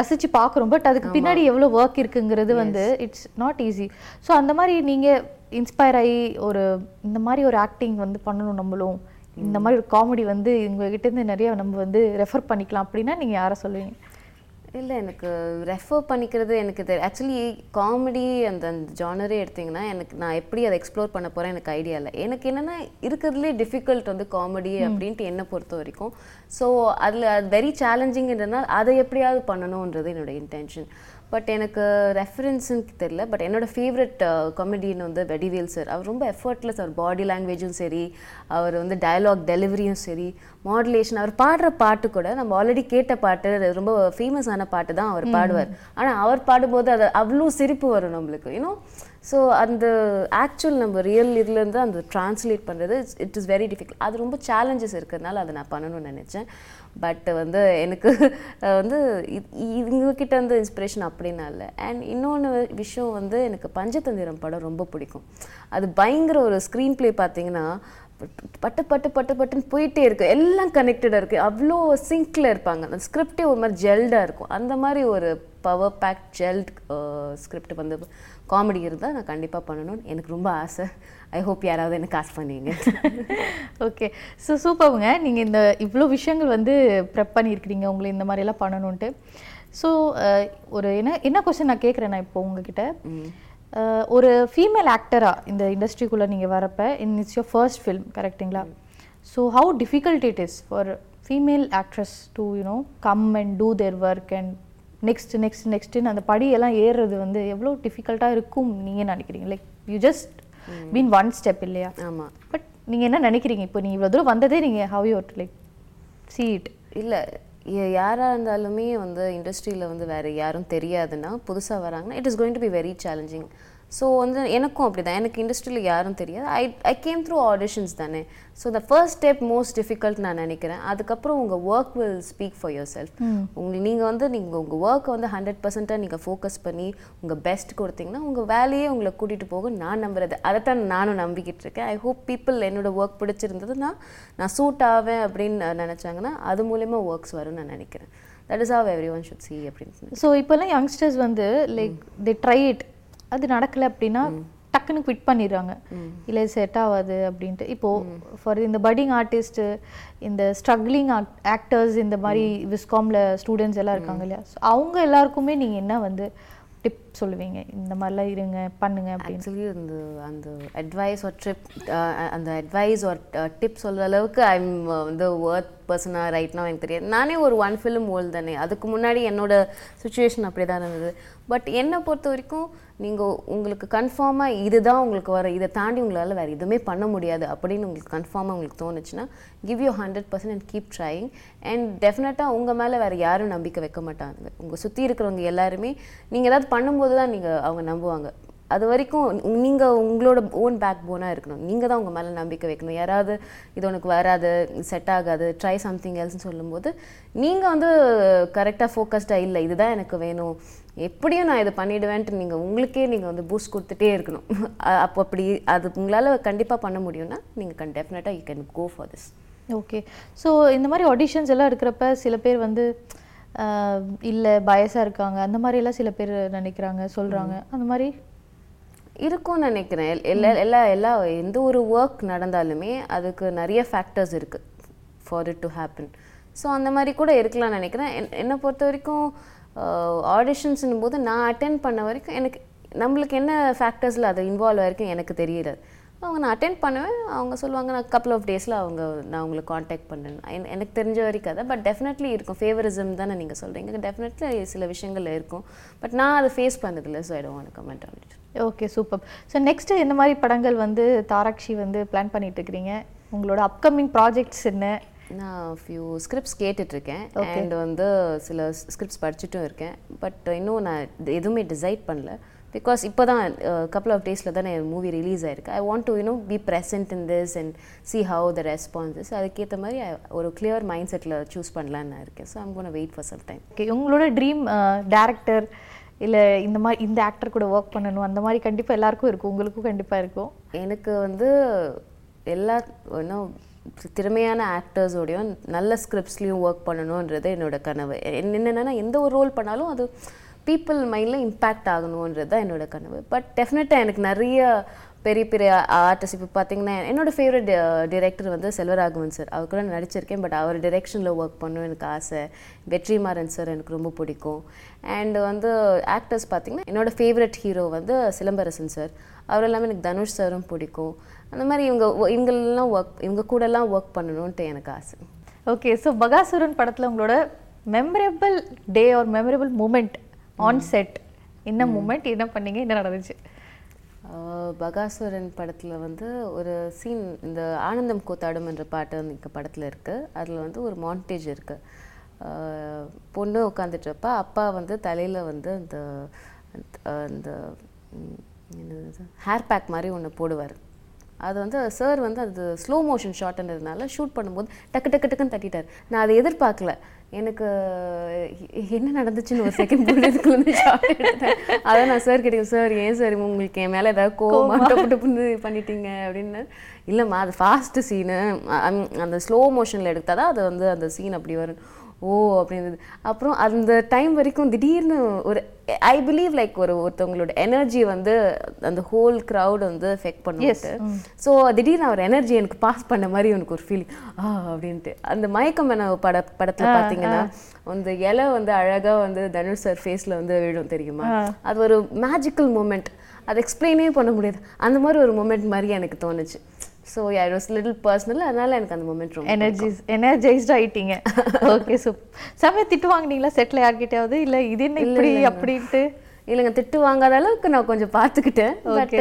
Speaker 2: ரசிச்சு பார்க்குறோம். பட் அதுக்கு பின்னாடி எவ்வளோ ஒர்க் இருக்குங்கிறது வந்து இட்ஸ் நாட் ஈஸி ஸோ அந்த மாதிரி நீங்கள் இன்ஸ்பயர் ஆகி ஒரு இந்த மாதிரி ஒரு ஆக்டிங் வந்து பண்ணணும் நம்மளும். இந்த மாதிரி ஒரு காமெடி வந்து உங்ககிட்ட இருந்து நிறைய நம்ம வந்து ரெஃபர் பண்ணிக்கலாம் அப்படின்னா நீங்கள் யாரை சொல்லுவீங்க?
Speaker 1: இல்லை எனக்கு ரெஃபர் பண்ணிக்கிறது எனக்கு இது ஆக்சுவலி காமெடி அந்த அந்த ஜானரே எடுத்தீங்கன்னா எனக்கு நான் எப்படி அதை எக்ஸ்ப்ளோர் பண்ண போகிறேன் எனக்கு ஐடியா இல்லை. எனக்கு என்னென்னா இருக்கிறதுலே டிஃபிகல்ட் வந்து காமெடி அப்படின்ட்டு என்னை பொறுத்த வரைக்கும். ஸோ அதில் அது வெரி சேலஞ்சிங்ன்றதுனால அதை எப்படியாவது பண்ணணுன்றது என்னோட இன்டென்ஷன் பட் எனக்கு ரெஃபரன்ஸுன்னு தெரியல. பட் என்னோட ஃபேவரட் காமெடியன் வந்து வெடிவேல் சார் அவர் ரொம்ப எஃபர்ட்லெஸ் அவர் பாடி லாங்குவேஜும் சரி அவர் வந்து டயலாக் டெலிவரியும் சரி மாடுலேஷன் அவர் பாடுற பாட்டு கூட நம்ம ஆல்ரெடி கேட்ட பாட்டு ரொம்ப ஃபேமஸான பாட்டு தான் அவர் பாடுவார். ஆனால் அவர் பாடும்போது அது அவ்வளோ சிரிப்பு வரும் நம்மளுக்கு யூனோ ஸோ அந்த ஆக்சுவல் நம்ம ரியல் இதுலேருந்து அந்த ட்ரான்ஸ்லேட் பண்ணுறது இட் இஸ் வெரி டிஃபிகல்ட் அது ரொம்ப சேலஞ்சஸ் இருக்கிறதுனால அதை நான் பண்ணணும்னு நினச்சேன். பட் வந்து எனக்கு வந்து இவங்கக்கிட்ட வந்து இன்ஸ்பிரேஷன் அப்படின்னா இல்லை. அண்ட் இன்னொன்று விஷயம் வந்து எனக்கு பஞ்சதந்திரம் படம் ரொம்ப பிடிக்கும். அது பயங்கர ஒரு ஸ்க்ரீன் ப்ளே பார்த்தீங்கன்னா பட்டு பட்டு பட்டு பட்டுன்னு போயிட்டே இருக்கு. எல்லாம் கனெக்டடாக இருக்குது அவ்வளோ சிங்க்ல இருப்பாங்க. அந்த ஸ்கிரிப்டே ஒரு மாதிரி ஜெல்டாக இருக்கும். அந்த மாதிரி ஒரு பவர் பேக் ஜெல்ட் ஸ்கிரிப்ட் வந்து காமெடி இருந்தால் நான் கண்டிப்பாக பண்ணணும்னு எனக்கு ரொம்ப ஆசை. ஐ ஹோப் யாராவது எனக்கு காசு பண்ணுவீங்க
Speaker 2: ஓகே ஸோ சூப்பருங்க நீங்கள் இந்த இவ்வளோ விஷயங்கள் வந்து ப்ரெப் பண்ணியிருக்கிறீங்க. உங்களை இந்த மாதிரியெல்லாம் பண்ணணுன்ட்டு ஸோ ஒரு என்ன என்ன கொஸ்டின் நான் கேட்குறேன் நான் இப்போ உங்ககிட்ட. ஒரு ஃபீமேல் ஆக்டராக இந்த இண்டஸ்ட்ரிக்குள்ளே நீங்கள் வரப்ப in it's your first film கரெக்டுங்களா so how difficult it is for female actress to you know come and do their work and next next நெக்ஸ்ட்டுன்னு அந்த படியெல்லாம் ஏறுறது வந்து எவ்வளோ டிஃபிகல்ட்டாக இருக்கும் நீங்கள் நினைக்கிறீங்க? Like you just been one step இல்லையா?
Speaker 1: ஆமாம்
Speaker 2: பட் நீங்கள் என்ன நினைக்கிறீங்க? இப்போ நீங்கள் இவ்வளோ தூரம் வந்ததே நீங்கள் how you like see it?
Speaker 1: இல்லை யாராக இருந்தாலுமே வந்து இண்டஸ்ட்ரியில் வந்து வேறு யாரும் தெரியாதுன்னா புதுசாக வராங்கன்னா it is going to be very challenging so வந்து எனக்கும் அப்படி தான் எனக்கு இண்டஸ்ட்ரியில் யாரும் தெரியாது. I I came through auditions தானே. So the first step most difficult நான் நினைக்கிறேன். அதுக்கப்புறம் உங்கள் work will speak for yourself உங்களுக்கு நீங்கள் வந்து நீங்கள் உங்கள் ஒர்க்கை வந்து ஹண்ட்ரட் பர்சண்ட்டாக நீங்கள் ஃபோக்கஸ் பண்ணி உங்கள் பெஸ்ட் கொடுத்தீங்கன்னா உங்கள் வேலையே உங்களை கூட்டிகிட்டு போகும். நான் நம்புறது. அதைத்தான் நானும் நம்பிக்கிட்டு இருக்கேன். ஐ ஹோப் பீப்புள் என்னோட ஒர்க் பிடிச்சிருந்ததுன்னா நான் சூட் ஆவேன் அப்படின்னு நினச்சாங்கன்னா அது மூலயமா ஒர்க்ஸ் வரும்னு நான் நினைக்கிறேன். That is how everyone should see அப்படின்னு
Speaker 2: ஸோ இப்போல்லாம் யங்ஸ்டர்ஸ் வந்து லைக் தி ட்ரை இட் அது நடக்கல அப்படின்னா டக்குன்னு குவிட் பண்ணிடுறாங்க. இல்லை செட் ஆகாது அப்படின்ட்டு. இப்போ ஃபார் இந்த பட்டிங் ஆர்டிஸ்ட் இந்த ஸ்ட்ரகிளிங் ஆக்டர்ஸ் இந்த மாதிரி விஸ்காமில் ஸ்டூடெண்ட்ஸ் எல்லாம் இருக்காங்க இல்லையா? ஸோ அவங்க எல்லாருக்குமே நீங்கள் என்ன வந்து டிப் சொல்லுவீங்க? இந்த மாதிரிலாம் இருங்க பண்ணுங்க அப்படின்னு.
Speaker 1: ஆக்சுவலி அந்த அந்த அட்வைஸ் ஒரு ட்ரிப் அந்த அட்வைஸ் ஒரு டிப் சொல்கிற அளவுக்கு ஐம் வந்து ஒர்த் பர்சனாக ரைட்னா எனக்கு தெரியாது. நானே ஒரு ஒன் ஃபிலிம் ஓல் தானே. அதுக்கு முன்னாடி என்னோட சுச்சுவேஷன் அப்படி தான் இருந்தது. பட் என்னை பொறுத்த வரைக்கும் நீங்கள் உங்களுக்கு கன்ஃபார்மாக இதுதான் உங்களுக்கு வர இதை தாண்டி உங்களால் வேறு எதுவுமே பண்ண முடியாது அப்படின்னு உங்களுக்கு கன்ஃபார்மாக உங்களுக்கு தோணுச்சுன்னா give you hundred percent and keep trying and டெஃபினட்டாக உங்கள் மேலே வேறு யாரும் நம்பிக்கை வைக்க மாட்டாங்க. உங்கள் சுற்றி இருக்கிறவங்க எல்லாருமே நீங்கள் ஏதாவது பண்ணும்போது தான் நீங்கள் அவங்க நம்புவாங்க. அது வரைக்கும் நீங்கள் உங்களோட ஓன் பேக் போனாக இருக்கணும். நீங்கள் தான் உங்கள் மேலே நம்பிக்கை வைக்கணும். யாராவது இது உனக்கு வராது செட் ஆகாது ட்ரை சம்திங் எல்ஸ்னு சொல்லும்போது நீங்கள் வந்து கரெக்டாக ஃபோக்கஸ்டாக இல்லை இதுதான் எனக்கு வேணும். எப்படியும் நான் இதை பண்ணிடுவேன்ட்டு நீங்கள் உங்களுக்கே நீங்கள் வந்து பூஸ்ட் கொடுத்துட்டே இருக்கணும். அப்போ அப்படி அது உங்களால் கண்டிப்பாக பண்ண முடியும்னா நீங்கள் கன் டெஃபினட்டாக you can go for this
Speaker 2: okay so இந்த மாதிரி ஆடிஷன்ஸ் எல்லாம் இருக்கிறப்ப சில பேர் வந்து இல்லை பயஸாக இருக்காங்க. அந்த மாதிரி எல்லாம் சில பேர் நினைக்கிறாங்க சொல்கிறாங்க அந்த மாதிரி?
Speaker 1: இருக்கும்னு நினைக்கிறேன். எல்- எல்லா எல்லா எல்லா எந்த ஒரு ஒர்க் நடந்தாலுமே அதுக்கு நிறைய ஃபேக்டர்ஸ் இருக்குது for it to happen so அந்த மாதிரி கூட இருக்கலாம்னு நினைக்கிறேன். என்- என்னை பொறுத்த வரைக்கும் ஆடிஷன்ஸ்னும் போது நான் அட்டென்ட் பண்ண வரைக்கும் எனக்கு நம்மளுக்கு என்ன ஃபேக்டர்ஸில் அது இன்வால்வ் ஆயிருக்கும் எனக்கு தெரியல. அவங்க நான் அட்டென்ட் பண்ணுவேன். அவங்க சொல்லுவாங்க நான் கப்பல் ஆஃப் டேஸில் அவங்க நான் உங்களை காண்டாக்ட் பண்ணேன் எனக்கு தெரிஞ்ச வரைக்கும் அதை பட் டெஃபினெட்லி இருக்கும். ஃபேவரிசம் தானே நீங்கள் சொல்கிறீங்க டெஃபினெட்லி சில விஷயங்கள் இருக்கும். பட் நான் அதை ஃபேஸ் பண்ணதில்லை so I don't comment on it
Speaker 2: okay super so next என்ன மாதிரி படங்கள் வந்து தாராக்ஷி வந்து பிளான் பண்ணிகிட்டு இருக்கிறீங்க? உங்களோட அப்கமிங் ப்ராஜெக்ட்ஸ் என்ன?
Speaker 1: நான் ஃபியூ ஸ்கிரிப்ட்ஸ் கேட்டுட்ருக்கேன். அண்ட் வந்து சில ஸ்கிரிப்ட்ஸ் படிச்சுட்டும் இருக்கேன். பட் இன்னும் நான் எதுவுமே டிசைட் பண்ணல. பிகாஸ் இப்போ தான் கப்பல் ஆஃப் டேஸில் தான் என் மூவி ரிலீஸ் ஆயிருக்கு I want to you know be present in this and see how the response is. அதுக்கேற்ற மாதிரி ஒரு clear மைண்ட் செட்டில் சூஸ் பண்ணலான்னு நான் இருக்கேன். So I'm gonna wait for some time
Speaker 2: okay உங்களோட ட்ரீம் டேரக்டர் இல்லை இந்த மாதிரி இந்த ஆக்டர் கூட ஒர்க் பண்ணணும் அந்த மாதிரி கண்டிப்பாக எல்லாருக்கும் இருக்கும். உங்களுக்கும் கண்டிப்பாக இருக்கும்.
Speaker 1: எனக்கு வந்து எல்லா இன்னும் திறமையான ஆக்டர்ஸோடையும் நல்ல ஸ்கிரிப்ட்ஸ்லேயும் ஒர்க் பண்ணணுன்றது என்னோட கனவு. என்ன- எந்த ஒரு ரோல் பண்ணாலும் அது பீப்புள் மைண்டில் இம்பேக்ட் ஆகணுன்றது தான் என்னோட கனவு. பட் டெஃபினட்டாக எனக்கு நிறைய பெரிய பெரிய ஆர்டிஸ்ட் இப்போ பார்த்தீங்கன்னா என்னோட ஃபேவரட் டிரெக்டர் வந்து செல்வராகவன் சார் அவர் கூட நடிச்சிருக்கேன் பட் அவர் டிரெக்ஷனில் ஒர்க் பண்ணணும் எனக்கு ஆசை. வெற்றிமாறன் சார் எனக்கு ரொம்ப பிடிக்கும். அண்ட் வந்து ஆக்டர்ஸ் பார்த்தீங்கன்னா என்னோடய ஃபேவரட் ஹீரோ வந்து சிலம்பரசன் சார் அவர் எல்லாமே எனக்கு தனுஷ் சாரும் பிடிக்கும். அந்த மாதிரி இவங்க இவங்களெல்லாம் ஒர்க் இவங்க கூடலாம் ஒர்க் பண்ணணுன்ட்டு எனக்கு ஆசை.
Speaker 2: ஓகே ஸோ பகாசுரன் படத்துல உங்களோட மெமரபிள் டே ஒரு மெமரபிள் மூமெண்ட் ஆன் செட் என்ன மூமெண்ட் என்ன பண்ணீங்க என்ன நடந்துச்சு?
Speaker 1: பகாசுரன் படத்தில் வந்து ஒரு சீன் இந்த ஆனந்தம் கூத்தாடும் என்ற பாட்டு வந்து இங்கே படத்தில் இருக்குது அதில் வந்து ஒரு மாண்டேஜ் இருக்குது பொண்ணு உட்காந்துட்ருப்பா அப்பா வந்து தலையில் வந்து அந்த அந்த ஹேர் பேக் மாதிரி ஒன்று போடுவார். அது வந்து சார் வந்து அது ஸ்லோ மோஷன் ஷாட்ன்றதுனால ஷூட் பண்ணும்போது டக்கு டக்கு டக்குன்னு தட்டிட்டார். நான் அதை எதிர்பார்க்கல. எனக்கு என்ன நடந்துச்சுன்னு ஒரு செகண்ட் வந்து ஷார்ட் எடுத்தேன். அதான் நான் சார் கேட்டேன் சார் ஏன் சார் உங்களுக்கு என் மேலே ஏதாவது கோவமா டப்பு டப்புன்னு பண்ணிட்டீங்க? அப்படின்னு. இல்லைம்மா அது ஃபாஸ்ட் சீனு அந்த ஸ்லோ மோஷனில் எடுத்தால் தான் அது வந்து அந்த சீன் அப்படி வரும். ஓ அப்படின்றது. அப்புறம் அந்த டைம் வரைக்கும் திடீர்னு ஒரு ஐ பிலீவ் லைக் ஒரு ஒருத்தவங்களோட எனர்ஜி வந்து அந்த ஹோல் crowd வந்து எஃபெக்ட் பண்ணிட்டு ஸோ திடீர்னு அவர் எனர்ஜி எனக்கு பாஸ் பண்ண மாதிரி எனக்கு ஒரு ஃபீலிங் ஆ அப்படின்ட்டு. அந்த மயக்கம் என்ன பட படத்தில் பார்த்தீங்கன்னா அந்த இலை வந்து அழகா வந்து தனுஷ் சார் ஃபேஸில் வந்து விழும் தெரியுமா? அது ஒரு மேஜிக்கல் மூமெண்ட் அதை எக்ஸ்பிளைனே பண்ண முடியாது. அந்த மாதிரி ஒரு மூமெண்ட் மாதிரி எனக்கு தோணுச்சு. So I was little personal அதனால எனக்கு அந்த மூமெண்ட் ரொம்ப
Speaker 2: எனர்ஜிஸ் எனர்ஜைஸ்ட் ஆயிட்டீங்க. ஓகே சூப் செம்மையா திட்டு வாங்குனீங்களா? செட்டில் யார்கிட்டயாவது? இல்ல இது என்ன இப்படி அப்படின்ட்டு?
Speaker 1: இல்லைங்க திட்டு வாங்காத அளவுக்கு நான் கொஞ்சம் பார்த்துக்கிட்டேன். பட்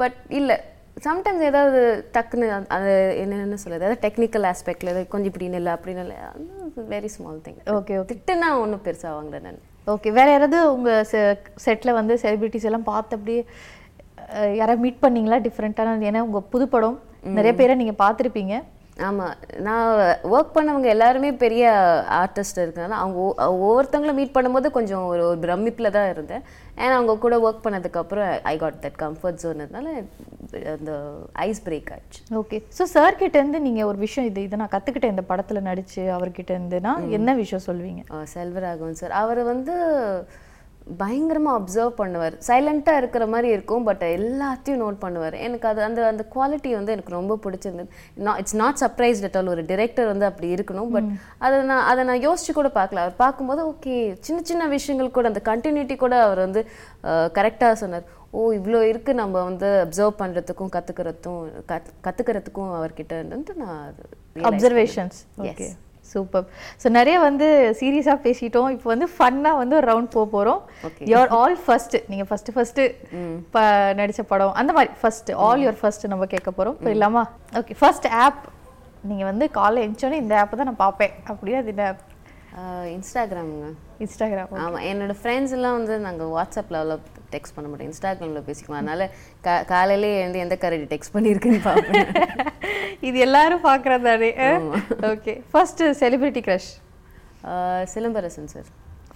Speaker 1: பட் இல்லை. சம்டைம்ஸ் ஏதாவது டக்குன்னு அது என்னென்னு சொல்லுது அதாவது டெக்னிக்கல் ஆஸ்பெக்டில் ஏதாவது கொஞ்சம் இப்படி இல்லை அப்படின்னு இல்லை very small thing
Speaker 2: okay okay
Speaker 1: திட்டுனா ஒன்றும் பெருசாக வாங்கல நான்.
Speaker 2: ஓகே வேற யாராவது உங்க செட்ல வந்து செலிபிரிட்டிஸ் எல்லாம் பார்த்து அப்படியே யாராவது மீட் பண்ணீங்களா டிஃப்ரெண்ட்டான ஏன்னா உங்க புது படம் நிறைய பேரை நீங்க பார்த்திருப்பீங்க.
Speaker 1: ஆமாம் நான் ஒர்க் பண்ணவங்க எல்லாருமே பெரிய ஆர்டிஸ்ட் இருக்கனால அவங்க ஒவ்வொருத்தவங்களும் மீட் பண்ணும்போது கொஞ்சம் ஒரு ஒரு பிரமிப்பில் தான் இருந்தேன். ஏன்னா அவங்க கூட ஒர்க் பண்ணதுக்கப்புறம் ஐ காட் தட் கம்ஃபர்ட் ஜோன்னதுனால அந்த ஐஸ் பிரேக் ஆயிடுச்சு
Speaker 2: ஓகே ஸோ சார் கிட்ட இருந்து நீங்க ஒரு விஷயம் இது இதை நான் கத்துக்கிட்டேன் இந்த படத்துல நடிச்சு அவர்கிட்ட இருந்துனா என்ன விஷயம் சொல்வீங்க?
Speaker 1: செல்வராகவன் சார் அவர் வந்து பயங்கரமா அப்சர்வ் பண்ணுவார். சைலண்ட்டாக இருக்கிற மாதிரி இருக்கும் பட் எல்லாத்தையும் நோட் பண்ணுவார். எனக்கு அது அந்த அந்த குவாலிட்டி வந்து எனக்கு ரொம்ப பிடிச்சிருந்தது. நான் it's not surprise at all ஒரு டிரெக்டர் வந்து அப்படி இருக்கணும் பட் அதை நான் அதை நான் யோசிச்சு கூட பார்க்கல. அவர் பார்க்கும்போது ஓகே சின்ன சின்ன விஷயங்கள் கூட அந்த கண்டினியூட்டி கூட அவர் வந்து கரெக்டாக சொன்னார். ஓ இவ்வளோ இருக்கு நம்ம வந்து அப்சர்வ் பண்ணுறதுக்கும் கற்றுக்கிறதுக்கும் கத் கற்றுக்கிறதுக்கும் அவர்கிட்ட இருந்து நான்
Speaker 2: அப்சர்வேஷன்ஸ் ஓகே சூப்பர் ஸோ நிறைய வந்து சீரியஸாக பேசிட்டோம். இப்போ வந்து ஃபன்னாக வந்து ஒரு ரவுண்ட் போக போகிறோம். யுவர் ஆல் ஃபர்ஸ்ட் நீங்கள் ஃபர்ஸ்ட் ஃபர்ஸ்ட் ப நடிச்ச படம். அந்த மாதிரி ஃபர்ஸ்ட் ஆல் யுவர் ஃபர்ஸ்ட் நம்ம கேட்க போகிறோம் போயிடலாமா ஓகே ஃபர்ஸ்ட் ஆப் நீங்கள் வந்து காலைல எழுந்தோடனே இந்த ஆப்பை தான் நான் பார்ப்பேன். அப்படியே அது இந்த ஆப்
Speaker 1: இன்ஸ்டாகிராமுங்க.
Speaker 2: இன்ஸ்டாகிராம்
Speaker 1: ஆமா என்னோட ஃப்ரெண்ட்ஸ் எல்லாம் வந்து நாங்க வாட்ஸ்அப்ல அவ்வளோ டெக்ஸ்ட் பண்ண மாட்டோம். இன்ஸ்டாகிராம்ல பேசிக்குவோம் அதனால கா காலையிலே எழுந்து எந்த கரடி டெக்ஸ்ட் பண்ணியிருக்குன்னு பார்ப்பேன்.
Speaker 2: இது எல்லாரும் பார்க்குறதானே okay first celebrity crush
Speaker 1: Silambarasan sir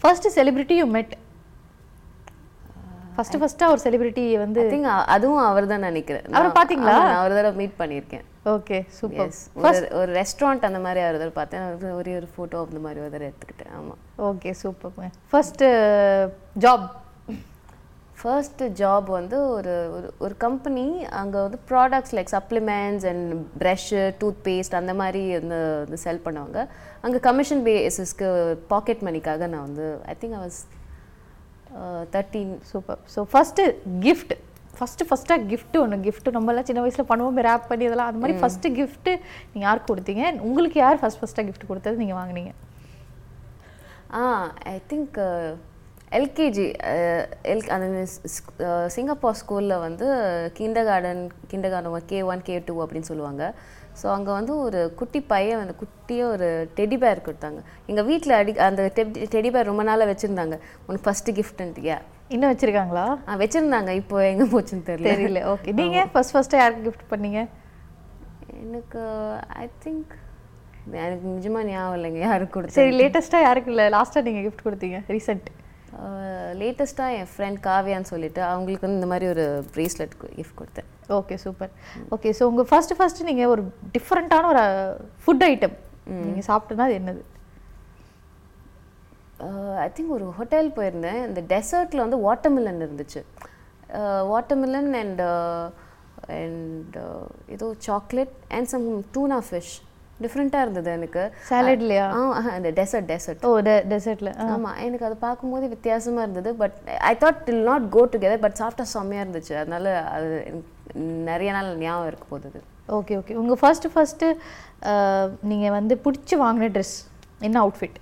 Speaker 2: first celebrity you met first ஃபர்ஸ்ட்டாக ஒரு செலிபிரிட்டி வந்து
Speaker 1: அதுவும் அவர் தான் நினைக்கிறேன்.
Speaker 2: அவரை
Speaker 1: நான் ஒரு தடவை மீட் பண்ணியிருக்கேன்.
Speaker 2: Okay super.
Speaker 1: ஒரு ஒரு ரெஸ்டாரண்ட் அந்த மாதிரி ஒரு தடவை பார்த்தேன். ஒரே ஒரு ஃபோட்டோ அந்த மாதிரி ஒரு தடவை எடுத்துக்கிட்டேன். ஆமா.
Speaker 2: Okay super first job
Speaker 1: first job வந்து ஒரு ஒரு ஒரு கம்பெனி அங்கே வந்து products like supplements and brush toothpaste அந்த மாதிரி வந்து வந்து செல் பண்ணுவாங்க. அங்கே கமிஷன் பேசிஸ்க்கு பாக்கெட் மணிக்காக நான் வந்து I think I was thirteen
Speaker 2: super so first gift first ஃபர்ஸ்ட்டாக gift ஒன்று gift நம்மலாம் சின்ன வயசுல பண்ணுவோம் ரேப் பண்ணி இதெல்லாம் அது மாதிரி ஃபர்ஸ்ட் gift நீங்க யாருக்கு கொடுத்தீங்க? உங்களுக்கு யார் ஃபர்ஸ்ட் ஃபர்ஸ்ட்டாக gift கொடுத்தது நீங்க வாங்குனீங்க?
Speaker 1: Ah I think LKG L அந்த சிங்கப்பூர் ஸ்கூலில் வந்து kindergarten kindergarten K one K two அப்படின்னு சொல்லுவாங்க. ஸோ அங்கே வந்து ஒரு குட்டி பையன் வந்து குட்டியாக ஒரு டெடி பேர் கொடுத்தாங்க. எங்கள் வீட்டில் அடி அந்த டெடி பேர் ரொம்ப நாளாக வச்சுருந்தாங்க. உனக்கு ஃபஸ்ட்டு கிஃப்ட்ன்ட்டியா
Speaker 2: இன்னும் வச்சிருக்காங்களா?
Speaker 1: ஆ வச்சுருந்தாங்க. இப்போ எங்கே போச்சுன்னு தெரியல.
Speaker 2: தெரியல. ஓகே நீங்க ஃபர்ஸ்ட் ஃபர்ஸ்ட்டாக யாருக்கு gift பண்ணீங்க?
Speaker 1: எனக்கு ஐ திங்க் எனக்கு நிஜமாக ஞாபகம் இல்லைங்க. யாருக்கு கொடுத்தேன்
Speaker 2: சரி லேட்டஸ்ட்டாக யாருக்கு இல்லை? லாஸ்ட்டாக நீங்க gift கொடுத்தீங்க ரீசெண்ட்
Speaker 1: லேட்டஸ்ட்டாக என் ஃப்ரெண்ட் காவியான்னு சொல்லிட்டு அவங்களுக்கு வந்து இந்த மாதிரி ஒரு ப்ரேஸ்லெட் கிஃப்ட் கொடுத்தேன்.
Speaker 2: ஓகே சூப்பர் ஓகே ஸோ உங்க ஃபர்ஸ்ட் ஃபர்ஸ்ட் நீங்க ஒரு டிஃப்ரெண்ட்டான ஒரு ஃபுட் ஐட்டம் நீங்க சாப்பிட்டனா அது என்னது?
Speaker 1: ஐ திங்க் ஒரு ஹோட்டல் போயிருந்தேன். இந்த டெசர்ட்டில் வந்து வாட்டர்மிலன் இருந்துச்சு. வாட்டர்மிலன் அண்ட் அண்ட் ஏதோ chocolate and some tuna fish டிஃப்ரெண்ட்டாக இருந்தது எனக்கு.
Speaker 2: சாலட்லையா
Speaker 1: ஆ அந்த டெசர்ட் டெசர்ட்
Speaker 2: ஓ டெசர்ட்ல
Speaker 1: ஆமாம் எனக்கு அது பார்க்கும்போது வித்தியாசமாக இருந்தது. But I thought it'll not go together but சாப்பிட்டா செம்மையாக இருந்துச்சு. அதனால அது நிறைய நாள் ஞாபகம் இருக்க போகுது
Speaker 2: ஓகே ஓகே உங்க ஃபர்ஸ்ட் ஃபர்ஸ்ட் நீங்க வந்து பிடிச்சி வாங்கின ட்ரெஸ் என்ன outfit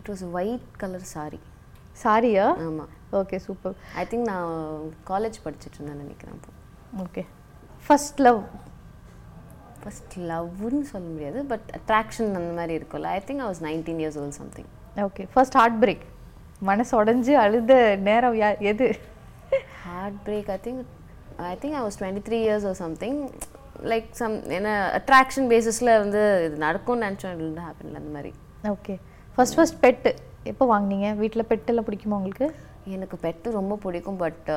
Speaker 1: it was white colour sari
Speaker 2: சாரியா
Speaker 1: ஆமாம்
Speaker 2: ஓகே சூப்பர்
Speaker 1: ஐ திங்க் நான் காலேஜ் படிச்சுட்டு இருந்தேன் நினைக்கிறேன்
Speaker 2: ஓகே ஃபர்ஸ்ட் லவ்
Speaker 1: ஃபர்ஸ்ட் லவ்னு சொல்ல முடியாது பட் அட்ராக்ஷன் அந்த மாதிரி இருக்கும்ல. I think I was nineteen years old something
Speaker 2: okay first heartbreak மனசு உடஞ்சி அழுத நேரம் யா எது?
Speaker 1: Heartbreak I think I think I was twenty three years oh something like some என்ன அட்ராக்ஷன் பேசிஸில் வந்து இது நடக்கும்னு நினச்சோம் ஹேப்பனில் அந்த மாதிரி.
Speaker 2: ஓகே ஃபர்ஸ்ட் ஃபர்ஸ்ட் பெட்டு எப்போ வாங்குனீங்க? வீட்டில் பெட்டெல்லாம் பிடிக்குமா உங்களுக்கு?
Speaker 1: எனக்கு பெட்டு ரொம்ப பிடிக்கும் பட்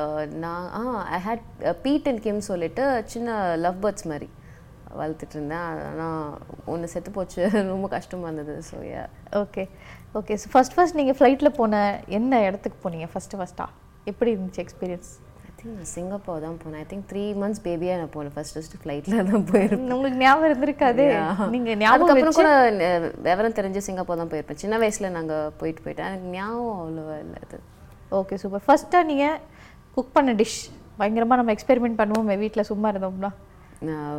Speaker 1: நான் ஆ I hate Pete and Kim சொல்லிட்டு சின்ன லவ் பேர்ட்ஸ் மாதிரி. வளர்த்துட்டு இருந்தேன் ஆனால் ஒன்று செத்து போச்சு. ரொம்ப கஷ்டமாக இருந்தது. So yeah
Speaker 2: okay okay so first first நீங்கள் ஃப்ளைட்டில் போன என்ன இடத்துக்கு போனீங்க? ஃபஸ்ட்டு ஃபஸ்ட்டா எப்படி இருந்துச்சு எக்ஸ்பீரியன்ஸ்
Speaker 1: ஐ திங்க் நான் சிங்கப்பூர் தான் போனேன். ஐ திங்க் த்ரீ மந்த்ஸ் பேபியாக நான் போனேன். ஃபர்ஸ்ட் ஃபஸ்ட்டு ஃப்ளைட்டில் தான் போயிருப்பேன்.
Speaker 2: உங்களுக்கு ஞாபகம் இருந்திருக்காது. நீங்க ஞாபகம்
Speaker 1: கூட விவரம் தெரிஞ்சு சிங்கப்பூர் தான் போயிருப்பேன். சின்ன வயசில் நாங்கள் போயிட்டு போயிட்டேன். எனக்கு ஞாபகம் அவ்வளோவா இல்லை அது.
Speaker 2: ஓகே சூப்பர் ஃபர்ஸ்ட்டாக நீங்கள் குக் பண்ண டிஷ் பயங்கரமாக நம்ம எக்ஸ்பெரிமெண்ட் பண்ணுவோமே. வீட்டில் சும்மா இருந்தோம்னா.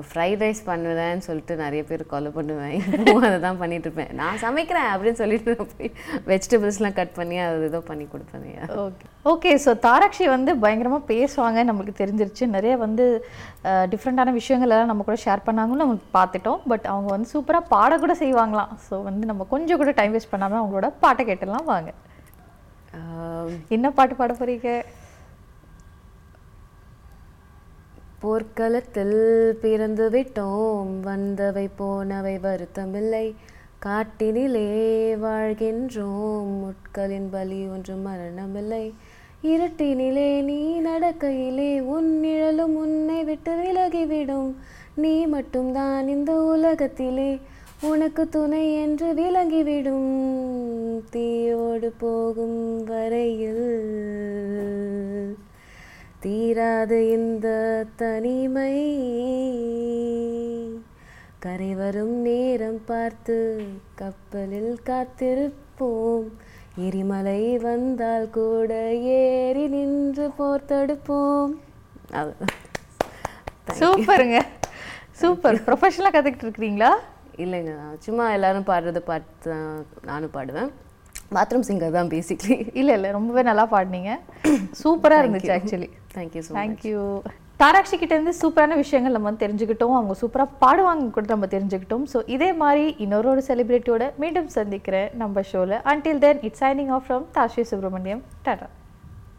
Speaker 1: ஃப்ரைட் ரைஸ் பண்ணுவேன்னு சொல்லிட்டு நிறைய பேர் கொலை பண்ணுவேன். இப்போவும் அதை தான் பண்ணிட்டு இருப்பேன் நான் சமைக்கிறேன் அப்படின்னு சொல்லிட்டு நான் போய் வெஜிடபிள்ஸ்லாம் கட் பண்ணி அது ஏதோ பண்ணி கொடுப்பேன்.
Speaker 2: ஓகே ஓகே ஸோ தாராக்ஷி வந்து பயங்கரமாக பேசுவாங்க. நம்மளுக்கு தெரிஞ்சிருச்சு. நிறைய வந்து டிஃப்ரெண்ட்டான விஷயங்கள் எல்லாம் நம்ம கூட ஷேர் பண்ணாங்கன்னு நம்ம பார்த்துட்டோம். பட் அவங்க வந்து சூப்பராக பாட கூட செய்வாங்களாம். ஸோ வந்து நம்ம கொஞ்சம் கூட டைம் வேஸ்ட் பண்ணாமல் அவங்களோட பாட்டை கேட்டலாம் வாங்க. என்ன பாட்டு பாட போறீங்க?
Speaker 1: போர்க்களத்தில் பிறந்து விட்டோம். வந்தவை போனவை வருத்தமில்லை. காட்டினிலே வாழ்கின்றோம். முட்களின் பலி ஒன்று மரணமில்லை. இருட்டினிலே நீ நடக்கையிலே உன் நிழலும் உன்னை விட்டு விலகிவிடும். நீ மட்டும்தான் இந்த உலகத்திலே உனக்கு துணை என்று விளங்கிவிடும். தீயோடு போகும் வரையில் தீராது இந்த தனிமை. கரை வரும் நேரம் பார்த்து கப்பலில் காத்திருப்போம். எரிமலை வந்தால் கூட ஏறி நின்று போர் தடுப்போம்.
Speaker 2: சூப்பருங்க. சூப்பர். ப்ரொஃபஷனலாக கற்றுக்கிட்டு இருக்கிறீங்களா?
Speaker 1: இல்லைங்க சும்மா எல்லாரும் பாடுறது பார்த்து நானும் பாடுவேன். பாத்ரூம் சிங்கர் தான் பேசிக்லி
Speaker 2: இல்லை இல்லை ரொம்பவே நல்லா பாடினீங்க. சூப்பராக இருந்துச்சு actually
Speaker 1: thank you so
Speaker 2: thank you Tarakshi கிட்ட இருந்து சூப்பரான விஷயங்கள் நம்ம வந்து தெரிஞ்சுக்கிட்டோம். அவங்க சூப்பராக பாடுவாங்க கூட நம்ம தெரிஞ்சுக்கிட்டோம். ஸோ இதே மாதிரி இன்னொரு ஒரு செலிபிரிட்டியோட மீண்டும் சந்திக்கிறேன் நம்ம ஷோவில் until then it's signing off from Tashi Subramaniam tata